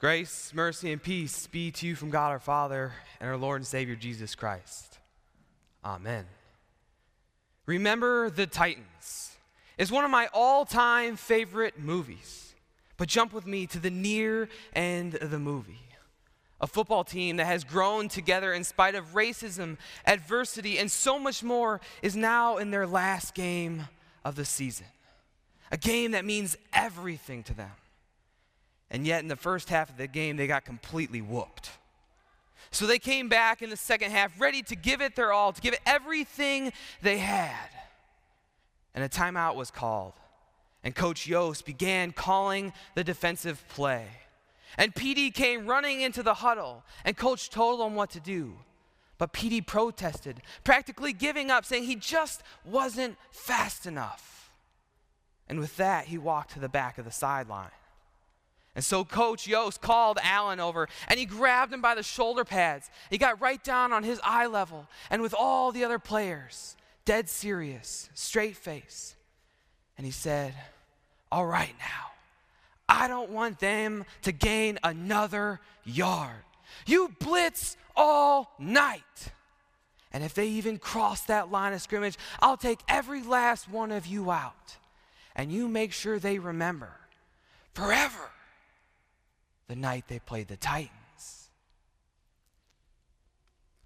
Grace, mercy, and peace be to you from God our Father and our Lord and Savior Jesus Christ. Amen. Remember the Titans is one of my all time favorite movies. But jump with me to the near end of the movie. A football team that has grown together in spite of racism, adversity, and so much more is now in their last game of the season. A game that means everything to them. And yet, in the first half of the game, they got completely whooped. So they came back in the second half ready to give it their all, to give it everything they had. And a timeout was called. And Coach Yoast began calling the defensive play. And PD came running into the huddle, and Coach told him what to do. But PD protested, practically giving up, saying he just wasn't fast enough. And with that, he walked to the back of the sideline. And so Coach Yoast called Allen over and he grabbed him by the shoulder pads. He got right down on his eye level and with all the other players, dead serious, straight face. And he said, All right now, I don't want them to gain another yard. You blitz all night. And if they even cross that line of scrimmage, I'll take every last one of you out. And you make sure they remember forever the night they played the Titans.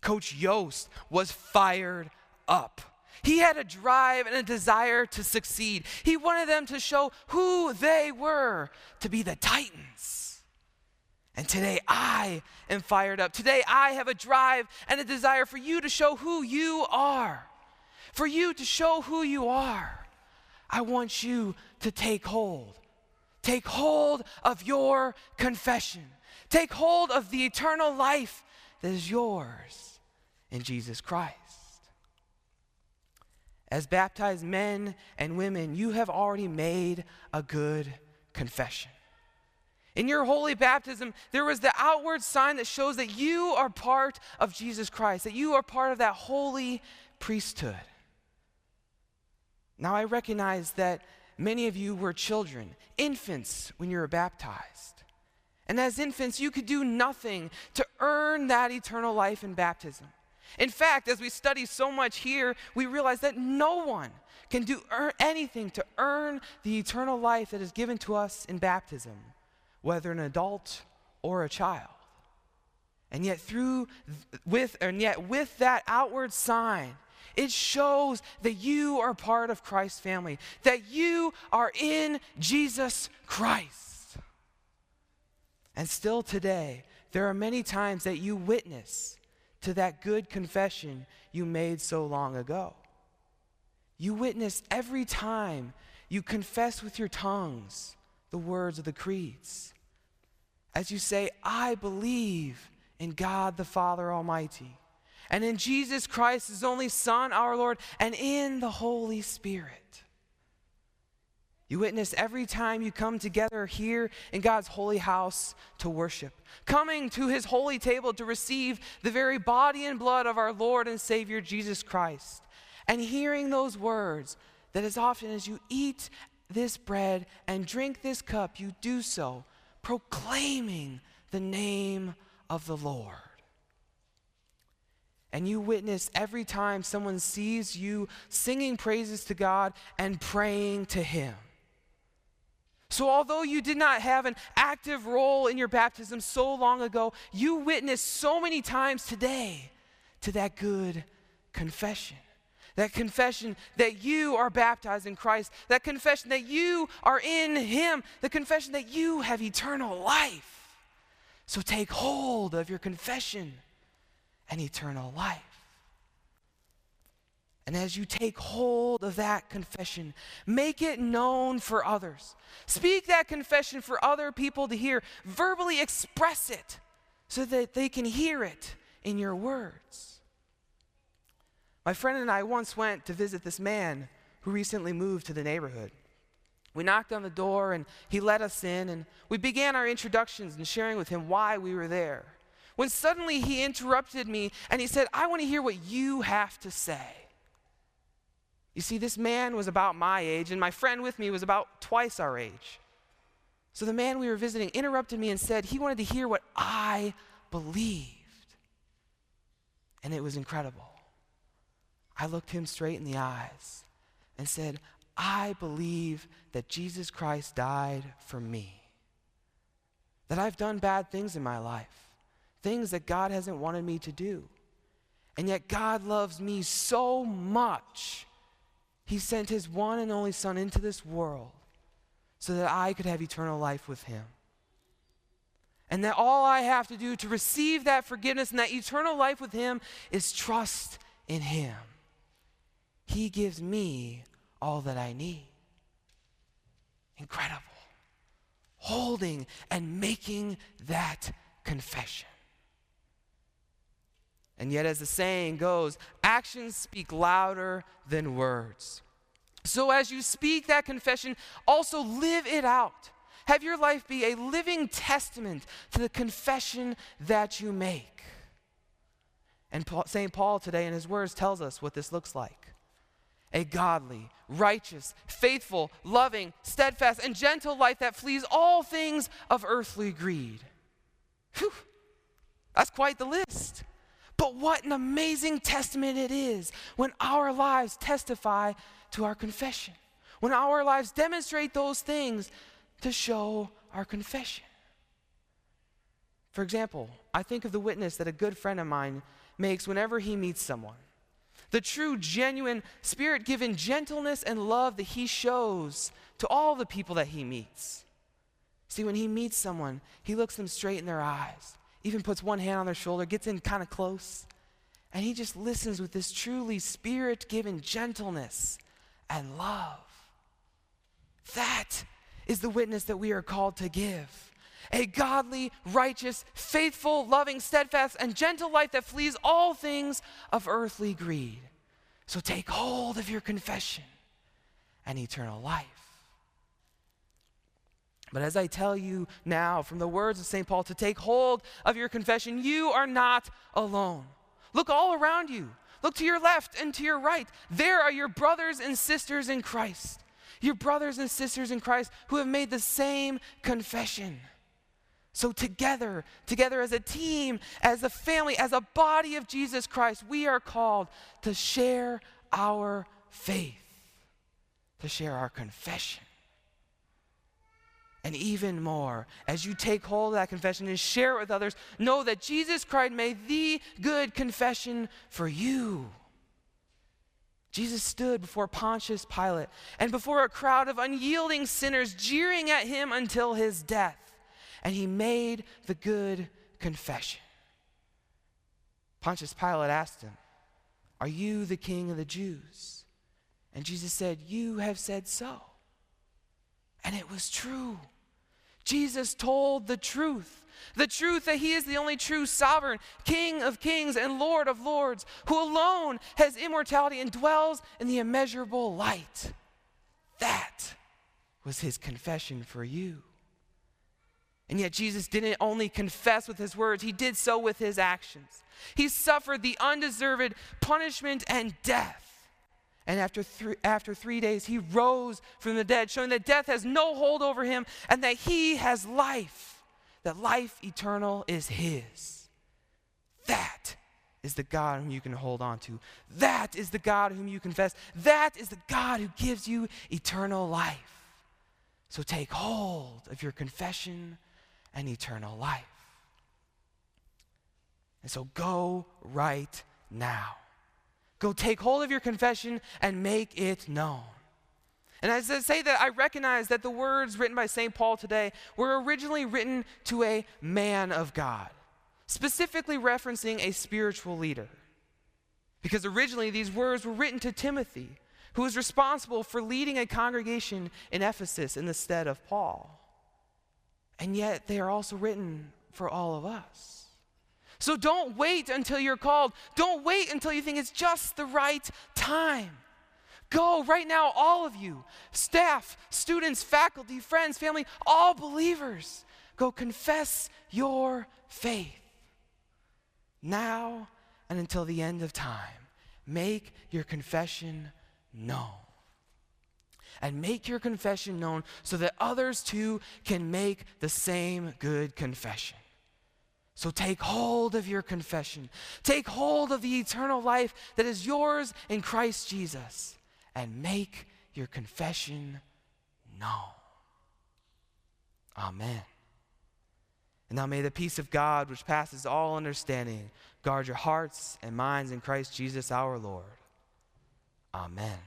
Coach Yoast was fired up. He had a drive and a desire to succeed. He wanted them to show who they were, to be the Titans. And today I am fired up. Today I have a drive and a desire for you to show who you are. For you to show who you are. I want you to take hold Take hold of your confession. Take hold of the eternal life that is yours in Jesus Christ. As baptized men and women, you have already made a good confession. In your holy baptism, there was the outward sign that shows that you are part of Jesus Christ, that you are part of that holy priesthood. Now, I recognize that many of you were children, infants, when you were baptized. And as infants, you could do nothing to earn that eternal life in baptism. In fact, as we study so much here, we realize that no one can do anything to earn the eternal life that is given to us in baptism, whether an adult or a child. And yet through with and yet with that outward sign it shows that you are part of Christ's family, that you are in Jesus Christ. And still today, there are many times that you witness to that good confession you made so long ago. You witness every time you confess with your tongues the words of the creeds. As you say, I believe in God the Father Almighty and in Jesus Christ, his only Son, our Lord, and in the Holy Spirit. You witness every time you come together here in God's holy house to worship, coming to his holy table to receive the very body and blood of our Lord and Savior Jesus Christ, and hearing those words that as often as you eat this bread and drink this cup, you do so proclaiming the name of the Lord and you witness every time someone sees you singing praises to God and praying to Him. So, although you did not have an active role in your baptism so long ago, you witness so many times today to that good confession. That confession that you are baptized in Christ, that confession that you are in Him, the confession that you have eternal life. So, take hold of your confession and eternal life. And as you take hold of that confession, make it known for others. Speak that confession for other people to hear. Verbally express it so that they can hear it in your words. My friend and I once went to visit this man who recently moved to the neighborhood. We knocked on the door and he let us in, and we began our introductions and sharing with him why we were there when suddenly he interrupted me and he said, I want to hear what you have to say. You see, this man was about my age, and my friend with me was about twice our age. So the man we were visiting interrupted me and said he wanted to hear what I believed. And it was incredible. I looked him straight in the eyes and said, I believe that Jesus Christ died for me. That I've done bad things in my life, things that God hasn't wanted me to do. And yet God loves me so much, He sent His one and only Son into this world so that I could have eternal life with Him. And that all I have to do to receive that forgiveness and that eternal life with Him is trust in Him. He gives me all that I need. Incredible. Holding and making that confession. And yet, as the saying goes, actions speak louder than words. So, as you speak that confession, also live it out. Have your life be a living testament to the confession that you make. And St. Paul today in his words tells us what this looks like a godly, righteous, faithful, loving, steadfast, and gentle life that flees all things of earthly greed. Whew, that's quite the list. But what an amazing testament it is when our lives testify to our confession, when our lives demonstrate those things to show our confession. For example, I think of the witness that a good friend of mine makes whenever he meets someone the true, genuine, spirit given gentleness and love that he shows to all the people that he meets. See, when he meets someone, he looks them straight in their eyes, even puts one hand on their shoulder, gets in kind of close, and he just listens with this truly spirit given gentleness and love. That is the witness that we are called to give a godly, righteous, faithful, loving, steadfast, and gentle life that flees all things of earthly greed. So take hold of your confession and eternal life. But as I tell you now from the words of St. Paul to take hold of your confession, you are not alone. Look all around you. Look to your left and to your right. There are your brothers and sisters in Christ. Your brothers and sisters in Christ who have made the same confession. So, together, together as a team, as a family, as a body of Jesus Christ, we are called to share our faith, to share our confession. And even more, as you take hold of that confession and share it with others, know that Jesus Christ made the good confession for you. Jesus stood before Pontius Pilate and before a crowd of unyielding sinners jeering at him until his death and he made the good confession. Pontius Pilate asked him, Are you the king of the Jews? And Jesus said, You have said so. And it was true. Jesus told the truth. The truth that he is the only true sovereign, King of kings and Lord of lords, who alone has immortality and dwells in the immeasurable light. That was his confession for you. And yet, Jesus didn't only confess with his words, he did so with his actions. He suffered the undeserved punishment and death. And after three, after three days, he rose from the dead, showing that death has no hold over him and that he has life, that life eternal is his. That is the God whom you can hold on to. That is the God whom you confess. That is the God who gives you eternal life. So take hold of your confession and eternal life. And so go right now. Go take hold of your confession and make it known. And as I say that, I recognize that the words written by St. Paul today were originally written to a man of God, specifically referencing a spiritual leader. Because originally these words were written to Timothy, who was responsible for leading a congregation in Ephesus in the stead of Paul. And yet they are also written for all of us. So don't wait until you're called. Don't wait until you think it's just the right time. Go right now, all of you staff, students, faculty, friends, family, all believers. Go confess your faith now and until the end of time. Make your confession known. and make your confession known so that others too can make the same good confession. So take hold of your confession. Take hold of the eternal life that is yours in Christ Jesus and make your confession known. Amen. And now may the peace of God, which passes all understanding, guard your hearts and minds in Christ Jesus our Lord. Amen.